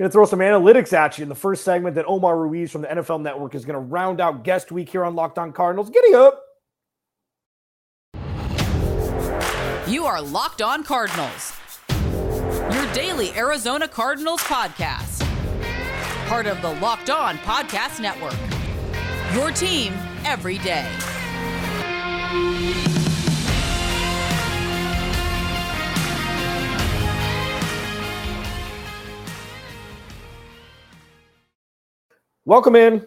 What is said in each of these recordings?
Going to throw some analytics at you in the first segment that Omar Ruiz from the NFL Network is going to round out guest week here on Locked On Cardinals. Giddy up. You are Locked On Cardinals, your daily Arizona Cardinals podcast. Part of the Locked On Podcast Network. Your team every day. Welcome in.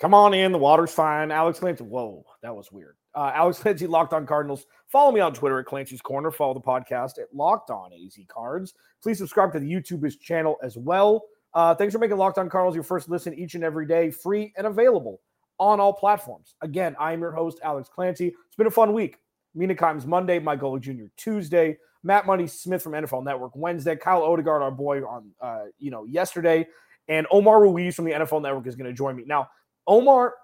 Come on in. The water's fine. Alex Clancy. Whoa, that was weird. Uh, Alex Clancy, Locked On Cardinals. Follow me on Twitter at Clancy's Corner. Follow the podcast at Locked On AZ Cards. Please subscribe to the YouTube's channel as well. Uh, thanks for making Locked On Cardinals your first listen each and every day, free and available on all platforms. Again, I am your host, Alex Clancy. It's been a fun week. Mina Kimes Monday, Mike Golic Jr. Tuesday, Matt Money Smith from NFL Network Wednesday, Kyle Odegard, our boy, on uh, you know yesterday, and Omar Ruiz from the NFL Network is going to join me. Now, Omar,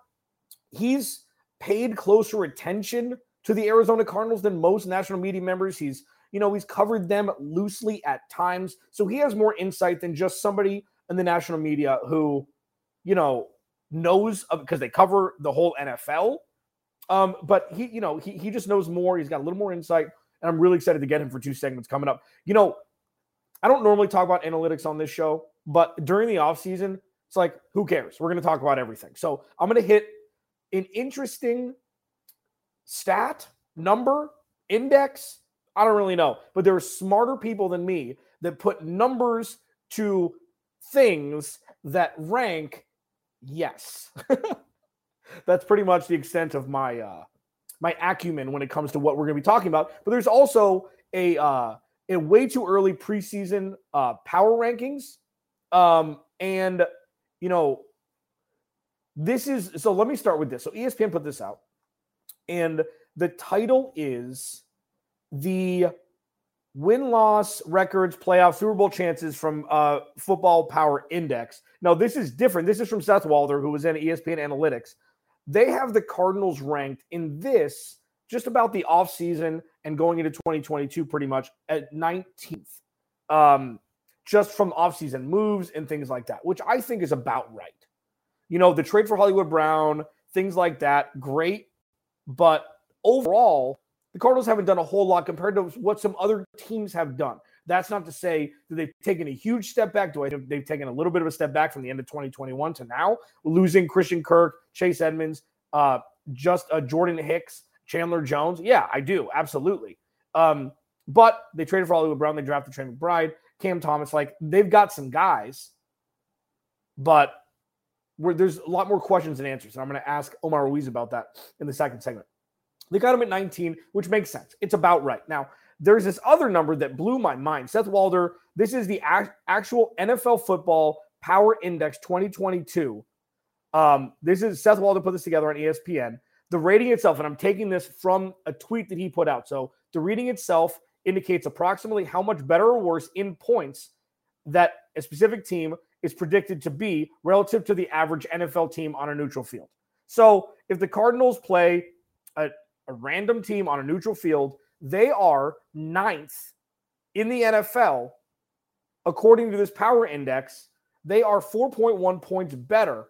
he's paid closer attention to the Arizona Cardinals than most national media members. He's you know he's covered them loosely at times, so he has more insight than just somebody in the national media who, you know, knows because they cover the whole NFL. Um, but he, you know, he he just knows more. He's got a little more insight, and I'm really excited to get him for two segments coming up. You know, I don't normally talk about analytics on this show, but during the off season, it's like who cares? We're going to talk about everything. So I'm going to hit an interesting stat, number, index. I don't really know, but there are smarter people than me that put numbers to things that rank yes. That's pretty much the extent of my uh my acumen when it comes to what we're going to be talking about. But there's also a uh a way too early preseason uh power rankings. Um and you know this is so let me start with this. So ESPN put this out and the title is the win loss records, playoff, Super Bowl chances from uh, Football Power Index. Now, this is different. This is from Seth Walder, who was in ESPN Analytics. They have the Cardinals ranked in this just about the offseason and going into 2022 pretty much at 19th. Um, just from offseason moves and things like that, which I think is about right. You know, the trade for Hollywood Brown, things like that, great. But overall, the Cardinals haven't done a whole lot compared to what some other teams have done. That's not to say that they've taken a huge step back. Do I think they've taken a little bit of a step back from the end of 2021 to now, losing Christian Kirk, Chase Edmonds, uh, just uh, Jordan Hicks, Chandler Jones? Yeah, I do. Absolutely. Um, but they traded for Hollywood Brown. They drafted Trey McBride, Cam Thomas. Like they've got some guys, but there's a lot more questions than answers. And I'm going to ask Omar Ruiz about that in the second segment. They got him at 19, which makes sense. It's about right. Now, there's this other number that blew my mind. Seth Walder, this is the actual NFL football power index 2022. Um, this is Seth Walder put this together on ESPN. The rating itself, and I'm taking this from a tweet that he put out. So the reading itself indicates approximately how much better or worse in points that a specific team is predicted to be relative to the average NFL team on a neutral field. So if the Cardinals play a, a random team on a neutral field, they are ninth in the NFL. According to this power index, they are 4.1 points better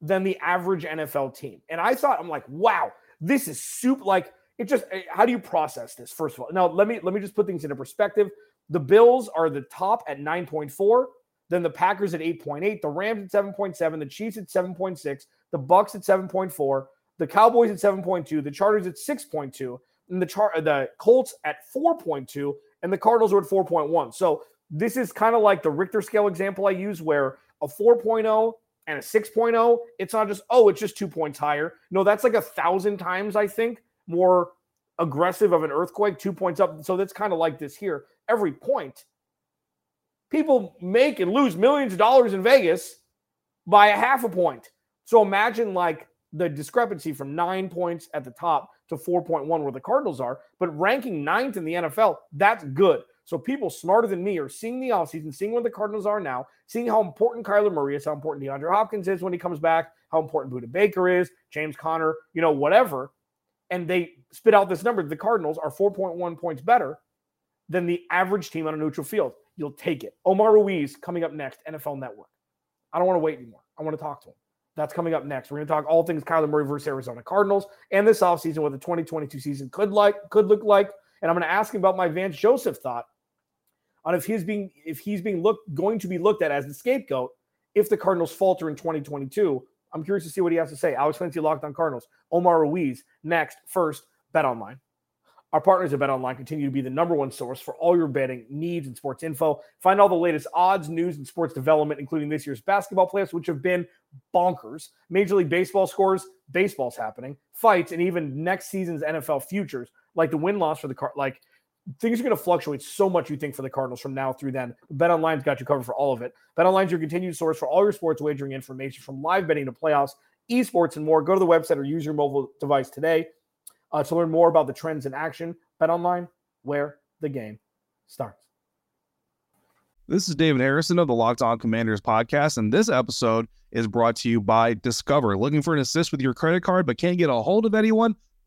than the average NFL team. And I thought, I'm like, wow, this is soup. Like, it just, eh, how do you process this? First of all, now let me let me just put things into perspective. The Bills are the top at 9.4, then the Packers at 8.8, the Rams at 7.7, the Chiefs at 7.6, the Bucs at 7.4, the Cowboys at 7.2, the Chargers at 6.2, and the char- the Colts at 4.2, and the Cardinals are at 4.1. So this is kind of like the Richter scale example I use where a 4.0 and a 6.0, it's not just, oh, it's just two points higher. No, that's like a thousand times, I think, more aggressive of an earthquake, two points up. So that's kind of like this here. Every point, people make and lose millions of dollars in Vegas by a half a point. So imagine like the discrepancy from nine points at the top to 4.1 where the Cardinals are, but ranking ninth in the NFL, that's good. So people smarter than me are seeing the offseason, seeing where the Cardinals are now, seeing how important Kyler Murray is, how important DeAndre Hopkins is when he comes back, how important Budda Baker is, James Conner, you know, whatever. And they spit out this number. The Cardinals are 4.1 points better than the average team on a neutral field. You'll take it. Omar Ruiz coming up next, NFL Network. I don't want to wait anymore. I want to talk to him. That's coming up next. We're going to talk all things Kyler Murray versus Arizona Cardinals and this offseason, what the 2022 season could like could look like. And I'm going to ask him about my Vance Joseph thought on if he's being if he's being looked going to be looked at as the scapegoat if the Cardinals falter in 2022. I'm curious to see what he has to say. Alex Clancy, Locked on Cardinals. Omar Ruiz next. First, Bet Online. Our partners at Bet Online continue to be the number one source for all your betting needs and sports info. Find all the latest odds, news, and sports development, including this year's basketball playoffs, which have been bonkers. Major League Baseball scores, baseball's happening, fights, and even next season's NFL futures, like the win loss for the car. Like things are going to fluctuate so much. You think for the Cardinals from now through then. Bet Online's got you covered for all of it. Bet Online's your continued source for all your sports wagering information, from live betting to playoffs, esports, and more. Go to the website or use your mobile device today uh, to learn more about the trends in action. Bet online, where the game starts. This is David Harrison of the Locked On Commanders podcast, and this episode is brought to you by Discover. Looking for an assist with your credit card but can't get a hold of anyone?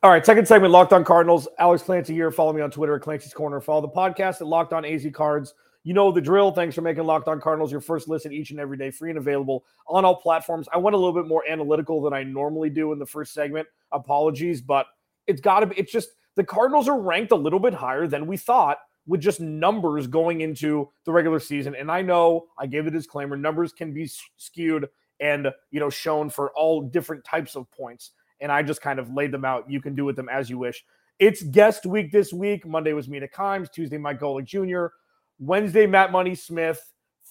All right, second segment, Locked On Cardinals. Alex Clancy here. Follow me on Twitter at Clancy's Corner. Follow the podcast at Locked On AZ Cards. You know the drill. Thanks for making Locked On Cardinals your first listen each and every day, free and available on all platforms. I went a little bit more analytical than I normally do in the first segment. Apologies, but it's got to be. It's just the Cardinals are ranked a little bit higher than we thought with just numbers going into the regular season. And I know I gave the disclaimer numbers can be skewed and you know shown for all different types of points. And I just kind of laid them out. You can do with them as you wish. It's guest week this week. Monday was Mina Kimes. Tuesday, Mike Golic Jr. Wednesday, Matt Money Smith.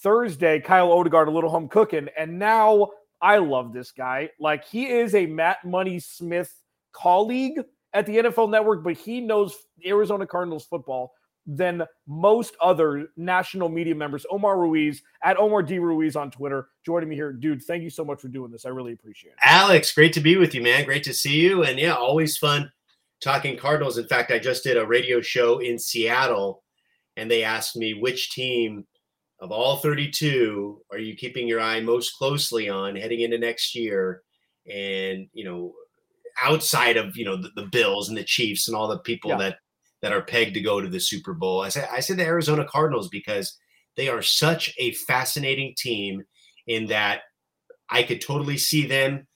Thursday, Kyle Odegard, a little home cooking. And now I love this guy. Like he is a Matt Money Smith colleague at the NFL network, but he knows Arizona Cardinals football than most other national media members. Omar Ruiz at Omar D. Ruiz on Twitter joining me here. Dude, thank you so much for doing this. I really appreciate it. Alex, great to be with you, man. Great to see you. And yeah, always fun talking Cardinals. In fact, I just did a radio show in Seattle and they asked me which team of all 32 are you keeping your eye most closely on heading into next year? And, you know, outside of, you know, the, the Bills and the Chiefs and all the people yeah. that that are pegged to go to the Super Bowl. I said I said the Arizona Cardinals because they are such a fascinating team in that I could totally see them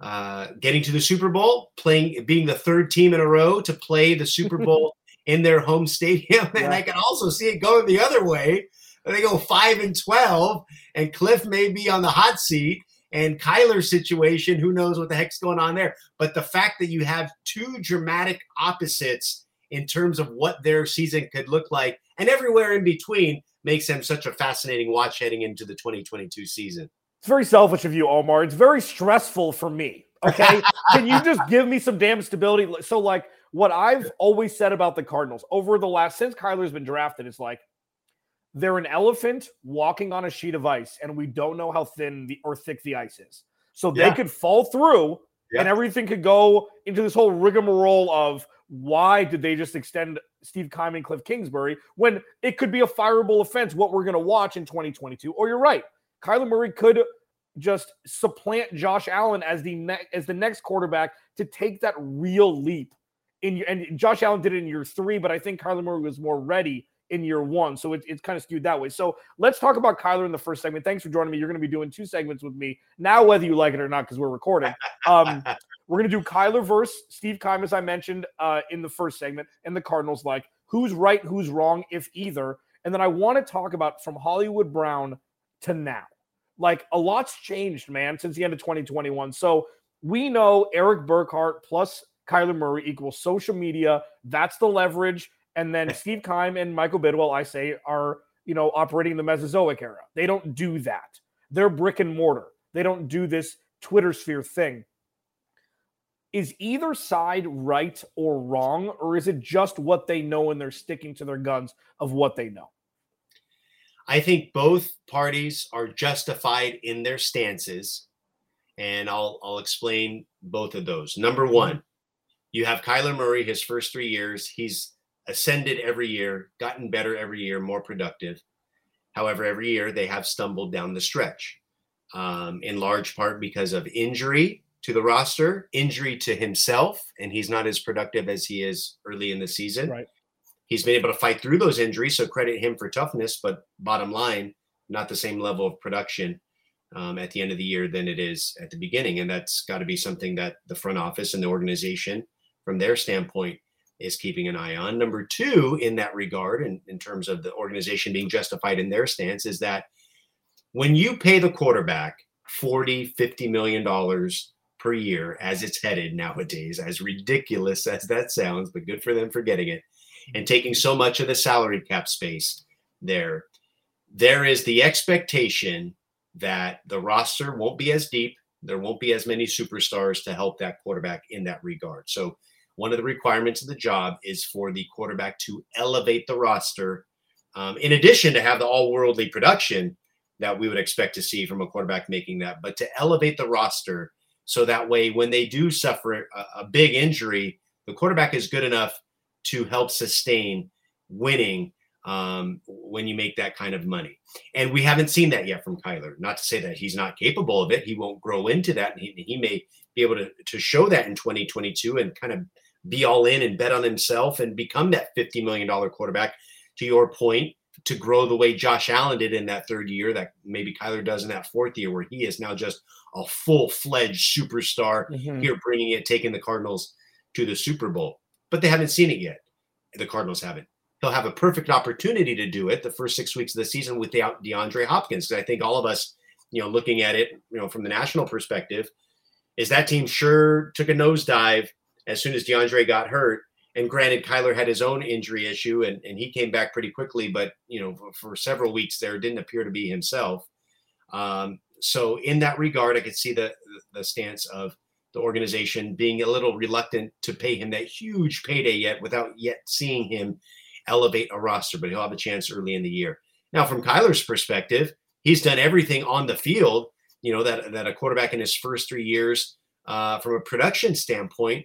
uh, getting to the Super Bowl, playing being the third team in a row to play the Super Bowl in their home stadium, and yeah. I can also see it going the other way. They go five and twelve, and Cliff may be on the hot seat. And Kyler's situation, who knows what the heck's going on there? But the fact that you have two dramatic opposites in terms of what their season could look like and everywhere in between makes them such a fascinating watch heading into the 2022 season. It's very selfish of you, Omar. It's very stressful for me. Okay. Can you just give me some damn stability? So, like, what I've always said about the Cardinals over the last, since Kyler's been drafted, is like, they're an elephant walking on a sheet of ice, and we don't know how thin the, or thick the ice is. So they yeah. could fall through, and everything could go into this whole rigmarole of why did they just extend Steve Keim and Cliff Kingsbury when it could be a fireable offense, what we're going to watch in 2022? Or you're right. Kyler Murray could just supplant Josh Allen as the ne- as the next quarterback to take that real leap in your, and Josh Allen did it in year three, but I think Kyler Murray was more ready in year one. So it, it's kind of skewed that way. So let's talk about Kyler in the first segment. Thanks for joining me. You're going to be doing two segments with me now, whether you like it or not, because we're recording. Um, we're going to do Kyler versus Steve Keim, as I mentioned uh, in the first segment, and the Cardinals like who's right, who's wrong, if either. And then I want to talk about from Hollywood Brown to now. Like a lot's changed, man, since the end of 2021. So we know Erik Burkhardt plus Kyler Murray equals social media. That's the leverage. And then Steve Keim and Michael Bidwill, I say, are you know operating the Mesozoic era. They don't do that. They're brick and mortar. They don't do this Twitter sphere thing. Is either side right or wrong, or is it just what they know and they're sticking to their guns of what they know? I think both parties are justified in their stances, and I'll I'll explain both of those. Number one, mm-hmm. you have Kyler Murray, his first three years, he's ascended every year, gotten better every year, more productive. However, every year they have stumbled down the stretch, um, in large part because of injury to the roster, injury to himself, and he's not as productive as he is early in the season. Right. He's been able to fight through those injuries, so credit him for toughness. But bottom line, not the same level of production um, at the end of the year than it is at the beginning, and that's got to be something that the front office and the organization, from their standpoint, is keeping an eye on. Number two, in that regard, in, in terms of the organization being justified in their stance, is that when you pay the quarterback 40, 50 million dollars per year as it's headed nowadays, as ridiculous as that sounds, but good for them for getting it, and taking so much of the salary cap space there, there is the expectation that the roster won't be as deep. There won't be as many superstars to help that quarterback in that regard. So, one of the requirements of the job is for the quarterback to elevate the roster, um, in addition to have the all worldly production that we would expect to see from a quarterback making that, but to elevate the roster so that way, when they do suffer a, a big injury, the quarterback is good enough to help sustain winning um, when you make that kind of money. And we haven't seen that yet from Kyler. Not to say that he's not capable of it. He won't grow into that. And he, he may be able to, to show that in 2022 and kind of be all in and bet on himself and become that $50 million quarterback. To your point, to grow the way Josh Allen did in that third year, that maybe Kyler does in that fourth year, where he is now just a full fledged superstar mm-hmm. here, bringing it, taking the Cardinals to the Super Bowl. But they haven't seen it yet. The Cardinals haven't. He'll have a perfect opportunity to do it the first six weeks of the season without DeAndre Hopkins. Because I think all of us, you know, looking at it, you know, from the national perspective, is that team sure took a nosedive as soon as DeAndre got hurt. And granted, Kyler had his own injury issue and, and he came back pretty quickly, but you know, for, for several weeks there didn't appear to be himself. Um, so in that regard, I could see the the stance of the organization being a little reluctant to pay him that huge payday yet without yet seeing him elevate a roster, but he'll have a chance early in the year. Now, from Kyler's perspective, he's done everything on the field, you know, that, that a quarterback in his first three years, uh, from a production standpoint,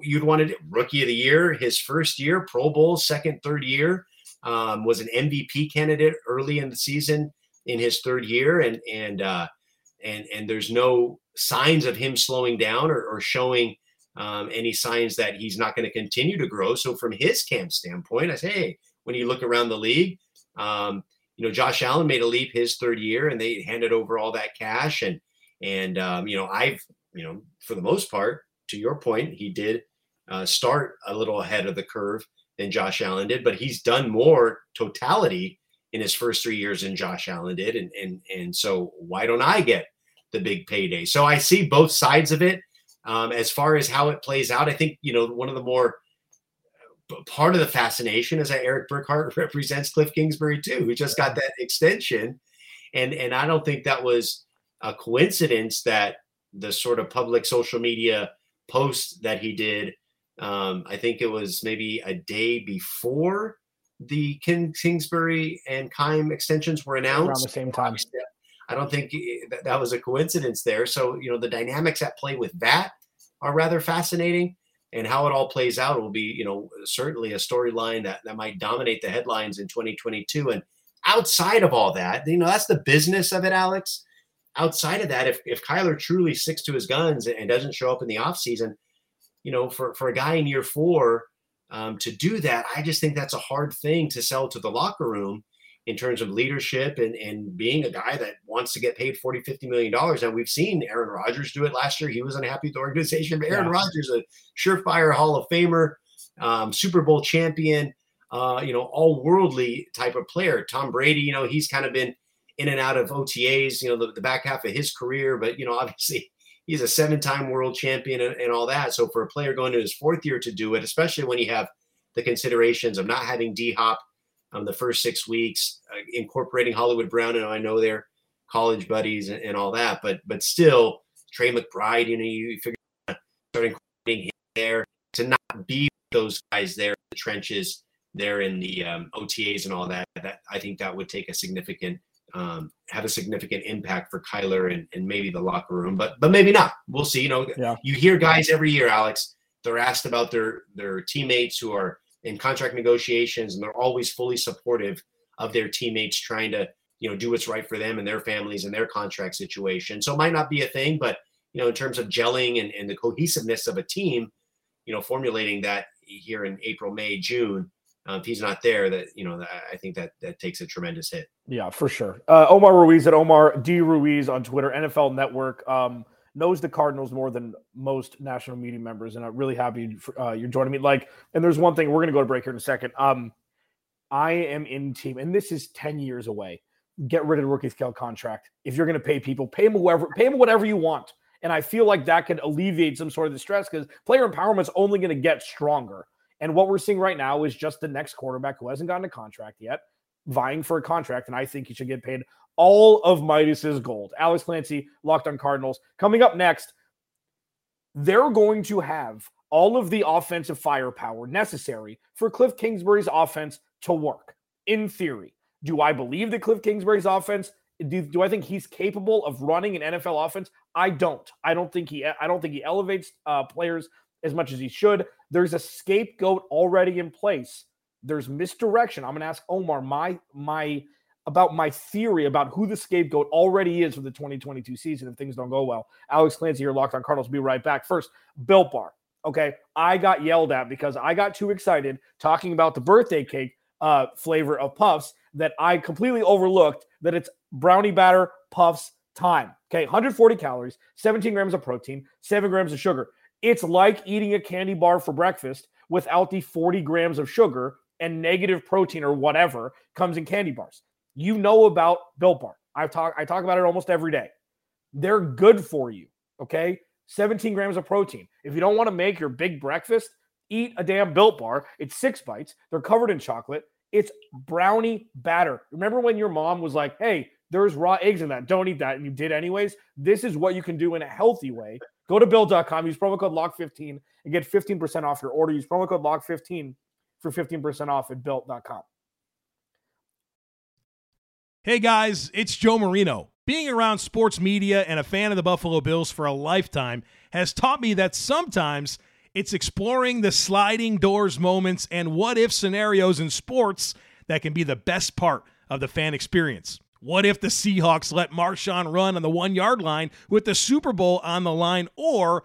you'd want wanted rookie of the year, his first year, Pro Bowl, second, third year, um, was an MVP candidate early in the season in his third year. And, and, uh, and and there's no signs of him slowing down or, or showing um, any signs that he's not going to continue to grow. So from his camp standpoint, I say, hey, when you look around the league, um, you know, Josh Allen made a leap his third year, and they handed over all that cash, and and um, you know, I've you know, for the most part, to your point, he did uh, start a little ahead of the curve than Josh Allen did, but he's done more totality in his first three years than Josh Allen did, and and and so why don't I get the big payday. So I see both sides of it. Um, as far as how it plays out, I think you know one of the more part of the fascination is that Erik Burkhardt represents Cliff Kingsbury too, who just got that extension, and and I don't think that was a coincidence that the sort of public social media post that he did. Um, I think it was maybe a day before the King, Kingsbury and Keim extensions were announced around the same time. I don't think that, that was a coincidence there. So, you know, the dynamics at play with that are rather fascinating. And how it all plays out will be, you know, certainly a storyline that, that might dominate the headlines in 2022. And outside of all that, you know, that's the business of it, Alex. Outside of that, if, if Kyler truly sticks to his guns and doesn't show up in the offseason, you know, for, for a guy in year four um, to do that, I just think that's a hard thing to sell to the locker room in terms of leadership and, and being a guy that wants to get paid 40, 50 million dollars. And we've seen Aaron Rodgers do it last year. He was unhappy with the organization, but Aaron yeah. Rodgers, a surefire Hall of Famer, um, Super Bowl champion, uh, you know, all worldly type of player. Tom Brady, you know, he's kind of been in and out of OTAs, you know, the, the back half of his career, but, you know, obviously he's a seven-time world champion and, and all that. So for a player going to his fourth year to do it, especially when you have the considerations of not having D Hop um, the first six weeks, uh, incorporating Hollywood Brown, and I know they're college buddies and, and, all that, but but still Trey McBride, you know, you figure starting him there to not be those guys there in the trenches, there in the um, OTAs and all that. That I think that would take a significant um, have a significant impact for Kyler and, and maybe the locker room, but but maybe not. We'll see. You know, yeah. you hear guys every year, Alex. They're asked about their their teammates who are in contract negotiations, and they're always fully supportive of their teammates trying to you know do what's right for them and their families and their contract situation. So it might not be a thing, but you know in terms of gelling and, and the cohesiveness of a team, you know formulating that here in April, May, June. Uh, if he's not there, that you know, I think that that takes a tremendous hit. Yeah, for sure. Uh, Omar Ruiz at Omar D Ruiz on Twitter, NFL Network. Um, knows the Cardinals more than most national media members, and I'm really happy for, uh, you're joining me. Like, and there's one thing we're going to go to break here in a second. Um, I am in team, and this is ten years away. Get rid of the rookie scale contract. If you're going to pay people, pay them whoever, pay them whatever you want. And I feel like that could alleviate some sort of the stress because player empowerment is only going to get stronger. And what we're seeing right now is just the next quarterback who hasn't gotten a contract yet, vying for a contract. And I think he should get paid all of Midas's gold. Alex Clancy, Locked on Cardinals. Coming up next, they're going to have all of the offensive firepower necessary for Cliff Kingsbury's offense to work, in theory. Do I believe that Cliff Kingsbury's offense? Do, do I think he's capable of running an NFL offense? I don't. I don't think he. I don't think he elevates uh, players as much as he should. There's a scapegoat already in place. There's misdirection. I'm going to ask Omar my my about my theory about who the scapegoat already is for the 2022 season if things don't go well. Alex Clancy here, Locked on Cardinals. Be right back. First, Built Bar. Okay, I got yelled at because I got too excited talking about the birthday cake uh, flavor of puffs that I completely overlooked that it's brownie batter puffs time. Okay, 140 calories, 17 grams of protein, 7 grams of sugar. It's like eating a candy bar for breakfast without the 40 grams of sugar and negative protein or whatever comes in candy bars. You know about Built Bar. I talk I talk about it almost every day. They're good for you. Okay. 17 grams of protein. If you don't want to make your big breakfast, eat a damn Built Bar. It's six bites. They're covered in chocolate. It's brownie batter. Remember when your mom was like, hey, there's raw eggs in that. Don't eat that. And you did anyways. This is what you can do in a healthy way. Go to built.com, use promo code LOCK15 and get 15% off your order. Use promo code LOCK15 for 15% off at built.com. Hey guys, it's Joe Marino. Being around sports media and a fan of the Buffalo Bills for a lifetime has taught me that sometimes it's exploring the sliding doors moments and what if scenarios in sports that can be the best part of the fan experience. What if the Seahawks let Marshawn run on the one yard line with the Super Bowl on the line? Or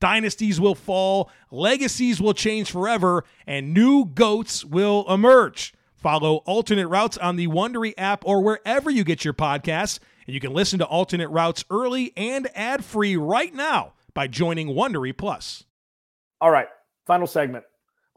dynasties will fall, legacies will change forever, and new goats will emerge. Follow alternate routes on the Wondery app or wherever you get your podcasts. And you can listen to alternate routes early and ad free right now by joining Wondery Plus. All right, final segment.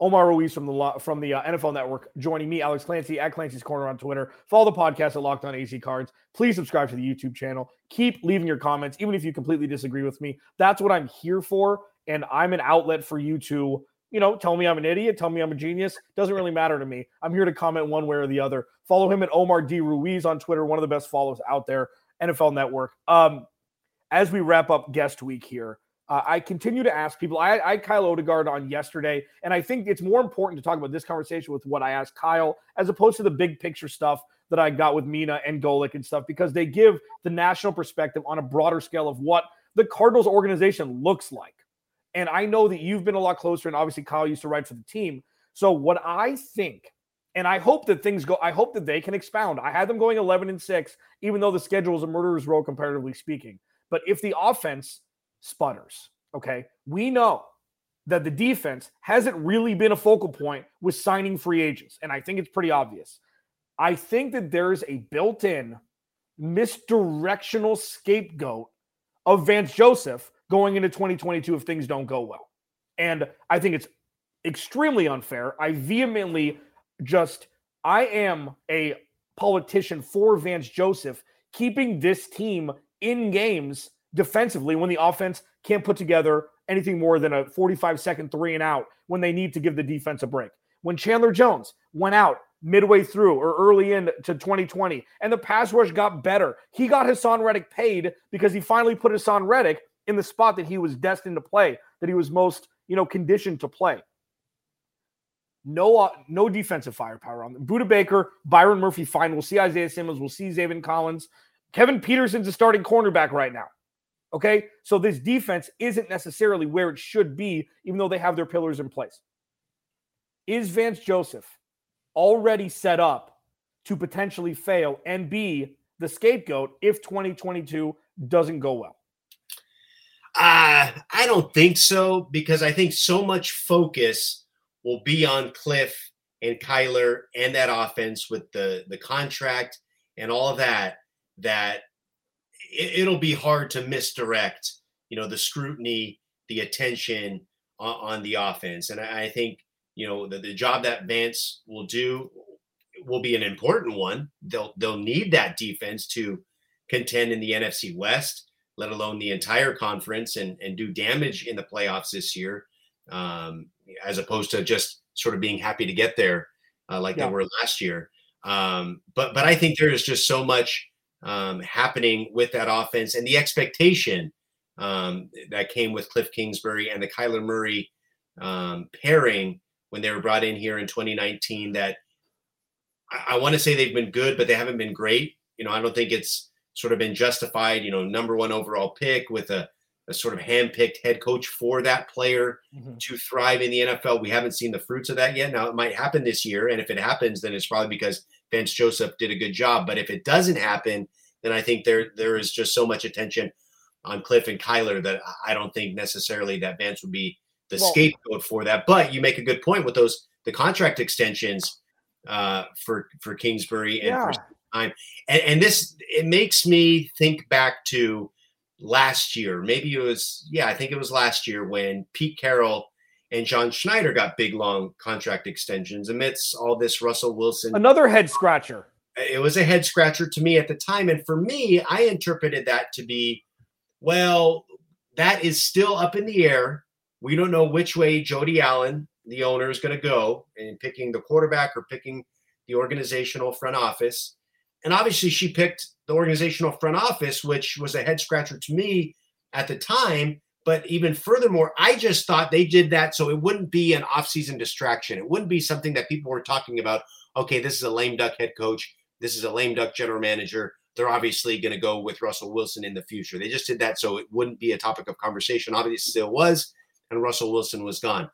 Omar Ruiz from the from the uh, NFL Network joining me, Alex Clancy at Clancy's Corner on Twitter. Follow the podcast at Locked On AZ Cards. Please subscribe to the YouTube channel. Keep leaving your comments, even if you completely disagree with me. That's what I'm here for, and I'm an outlet for you to, you know, tell me I'm an idiot, tell me I'm a genius. Doesn't really matter to me. I'm here to comment one way or the other. Follow him at Omar D Ruiz on Twitter, one of the best follows out there. NFL Network. Um, as we wrap up guest week here, uh, I continue to ask people. I, I Kyle Odegard on yesterday, and I think it's more important to talk about this conversation with what I asked Kyle as opposed to the big picture stuff that I got with Mina and Golic and stuff because they give the national perspective on a broader scale of what the Cardinals organization looks like. And I know that you've been a lot closer, and obviously Kyle used to write for the team. So what I think and I hope that things go. I hope that they can expound. I had them going 11 and six, even though the schedule is a murderer's row comparatively speaking. But if the offense sputters, Okay. We know that the defense hasn't really been a focal point with signing free agents. And I think it's pretty obvious. I think that there's a built in misdirectional scapegoat of Vance Joseph going into 2022 if things don't go well. And I think it's extremely unfair. I vehemently just, I am a politician for Vance Joseph keeping this team in games defensively when the offense can't put together anything more than a 45 second three and out when they need to give the defense a break. When Chandler Jones went out midway through or early into 2020 and the pass rush got better, he got Haason Reddick paid because he finally put Haason Reddick in the spot that he was destined to play, that he was most, you know, conditioned to play. No, uh, no defensive firepower on them. Budda Baker, Byron Murphy, fine. We'll see Isaiah Simmons. We'll see Zaven Collins. Kevin Peterson's a starting cornerback right now. Okay. So this defense isn't necessarily where it should be, even though they have their pillars in place. Is Vance Joseph already set up to potentially fail and be the scapegoat if 2022 doesn't go well? Uh, I don't think so because I think so much focus will be on Cliff and Kyler and that offense with the the contract and all of that that it, will be hard to misdirect, you know, the scrutiny, the attention on, on the offense. And I, I, think, you know, the, the job that Vance will do will be an important one. They'll they'll need that defense to contend in the NFC West, let alone the entire conference and and do damage in the playoffs this year, um, as opposed to just sort of being happy to get there uh, like yeah. they were last year. Um, but but I think there is just so much um, happening with that offense and the expectation um, that came with Cliff Kingsbury and the Kyler Murray um, pairing when they were brought in here in 2019. That I, I want to say they've been good, but they haven't been great. You know, I don't think it's sort of been justified. You know, number one overall pick with a, a sort of hand-picked head coach for that player mm-hmm. to thrive in the NFL. We haven't seen the fruits of that yet. Now it might happen this year, and if it happens, then it's probably because Vance Joseph did a good job. But if it doesn't happen, then I think there there is just so much attention on Cliff and Kyler that I don't think necessarily that Vance would be the well, scapegoat for that. But you make a good point with those the contract extensions uh, for for Kingsbury and yeah. for Keim. And, and this it makes me think back to last year. Maybe it was yeah, I think it was last year when Pete Carroll and John Schneider got big long contract extensions amidst all this Russell Wilson. Another head scratcher. It was a head scratcher to me at the time. And for me, I interpreted that to be, well, that is still up in the air. We don't know which way Jody Allen, the owner, is going to go in picking the quarterback or picking the organizational front office. And obviously, she picked the organizational front office, which was a head scratcher to me at the time but even furthermore, I just thought they did that so it wouldn't be an offseason distraction. It wouldn't be something that people were talking about. Okay, this is a lame duck head coach. This is a lame duck general manager. They're obviously going to go with Russell Wilson in the future. They just did that so it wouldn't be a topic of conversation. Obviously, it still was, and Russell Wilson was gone.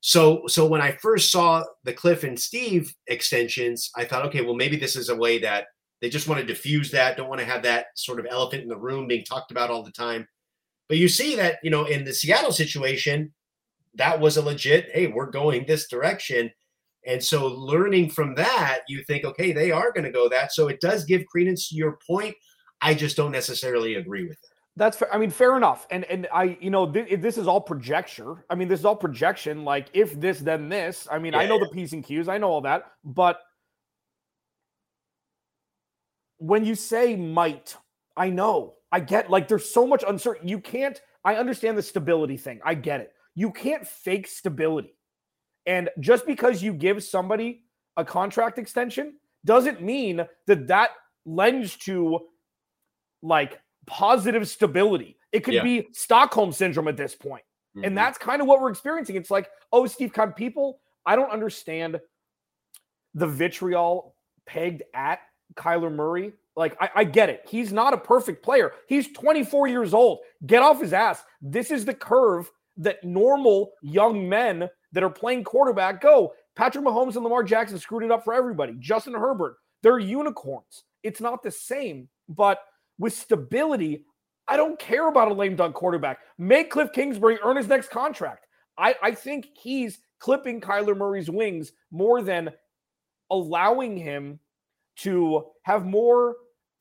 So, so when I first saw the Cliff and Steve extensions, I thought, okay, well, maybe this is a way that they just want to diffuse that, don't want to have that sort of elephant in the room being talked about all the time. But you see that, you know, in the Seattle situation, that was a legit, hey, we're going this direction. And so learning from that, you think, okay, they are going to go that. So it does give credence to your point. I just don't necessarily agree with it. That's fair. I mean, fair enough. And and I, you know, th- this is all projection. I mean, this is all projection. Like, if this, then this. I mean, yeah, I know yeah. the p's and q's. I know all that. But when you say might, I know I get like there's so much uncertainty. You can't, I understand the stability thing. I get it. You can't fake stability. And just because you give somebody a contract extension doesn't mean that that lends to like positive stability. It could yeah. be Stockholm syndrome at this point. Mm-hmm. And that's kind of what we're experiencing. It's like, oh, Steve, kind people, I don't understand the vitriol pegged at Kyler Murray like, I, I, get it. He's not a perfect player. He's 24 years old. Get off his ass. This is the curve that normal young men that are playing quarterback go. Patrick Mahomes and Lamar Jackson screwed it up for everybody. Justin Herbert, they're unicorns. It's not the same, but with stability, I don't care about a lame duck quarterback. Make Cliff Kingsbury earn his next contract. I, I think he's clipping Kyler Murray's wings more than allowing him to have more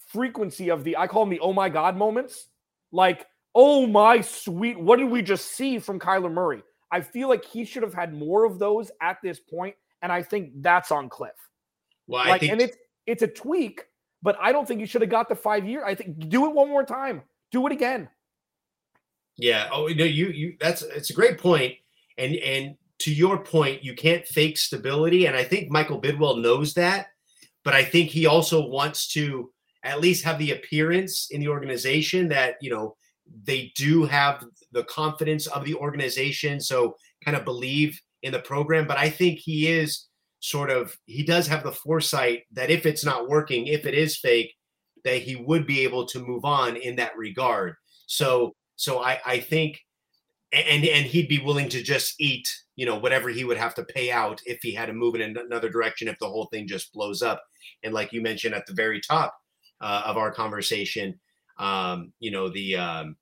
frequency of the I call them the oh my god moments. Like, oh my sweet, what did we just see from Kyler Murray? I feel like he should have had more of those at this point, and I think that's on Cliff. Well, like, I think and it's it's a tweak, but I don't think you should have got the five year. I think do it one more time. Do it again. Yeah. Oh no, you you that's it's a great point. And and to your point, you can't fake stability. And I think Michael Bidwill knows that, but I think he also wants to at least have the appearance in the organization that, you know, they do have the confidence of the organization. So kind of believe in the program. But I think he is sort of he does have the foresight that if it's not working, if it is fake, that he would be able to move on in that regard. So so I I think and and he'd be willing to just eat you know whatever he would have to pay out if he had to move in another direction if the whole thing just blows up and like you mentioned at the very top uh, of our conversation um you know the um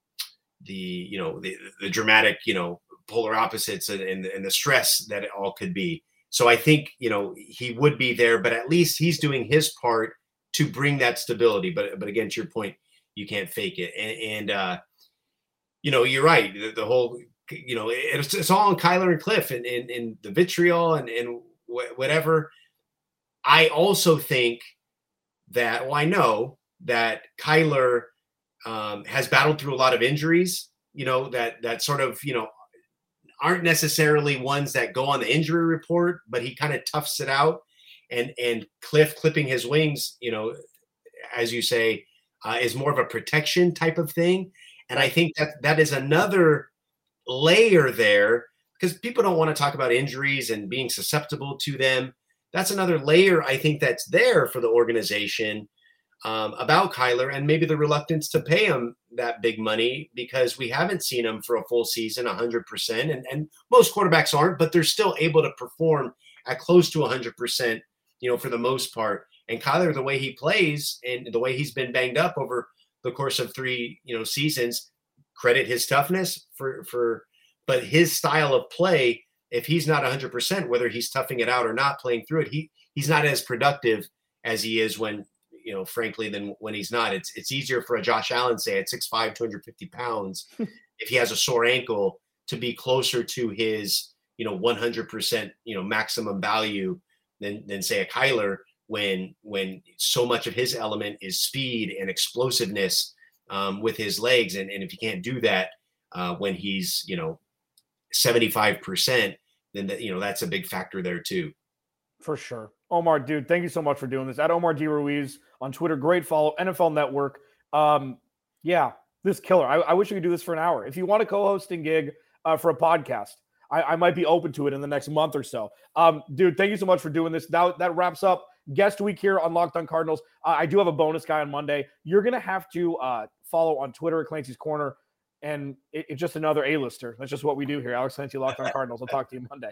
the you know the, the dramatic you know polar opposites and and the stress that it all could be so i think you know he would be there but at least he's doing his part to bring that stability but but again to your point you can't fake it and, and uh you know, you're right. The, the whole, you know, it's, it's all on Kyler and Cliff and, and, and the vitriol and, and wh- whatever. I also think that, well, I know that Kyler um, has battled through a lot of injuries, you know, that, that sort of, you know, aren't necessarily ones that go on the injury report, but he kind of toughs it out. And, and Cliff clipping his wings, you know, as you say, uh, is more of a protection type of thing. And I think that that is another layer there because people don't want to talk about injuries and being susceptible to them. That's another layer I think that's there for the organization um, about Kyler and maybe the reluctance to pay him that big money because we haven't seen him for a full season 100%. And, and most quarterbacks aren't, but they're still able to perform at close to 100%, you know, for the most part. And Kyler, the way he plays and the way he's been banged up over the course of three, you know, seasons. Credit his toughness for for, but his style of play. If he's not 100%, whether he's toughing it out or not, playing through it, he he's not as productive as he is when you know, frankly, than when he's not. It's it's easier for a Josh Allen, say at 6'5", 250 pounds, if he has a sore ankle, to be closer to his you know 100% you know maximum value than than say a Kyler when when so much of his element is speed and explosiveness um, with his legs, and, and if he can't do that uh, when he's you know seventy five percent, then that you know that's a big factor there too. For sure, Omar, dude, thank you so much for doing this. At Omar D Ruiz on Twitter, great follow. NFL Network, um, yeah, this killer. I, I wish we could do this for an hour. If you want a co-hosting gig uh, for a podcast, I, I, might be open to it in the next month or so. Um, dude, thank you so much for doing this. Now that wraps up guest week here on Locked On Cardinals. Uh, I do have a bonus guy on Monday. You're going to have to uh, follow on Twitter at Clancy's Corner, and it, it's just another A-lister. That's just what we do here. Alex Clancy, Locked On Cardinals. I'll talk to you Monday.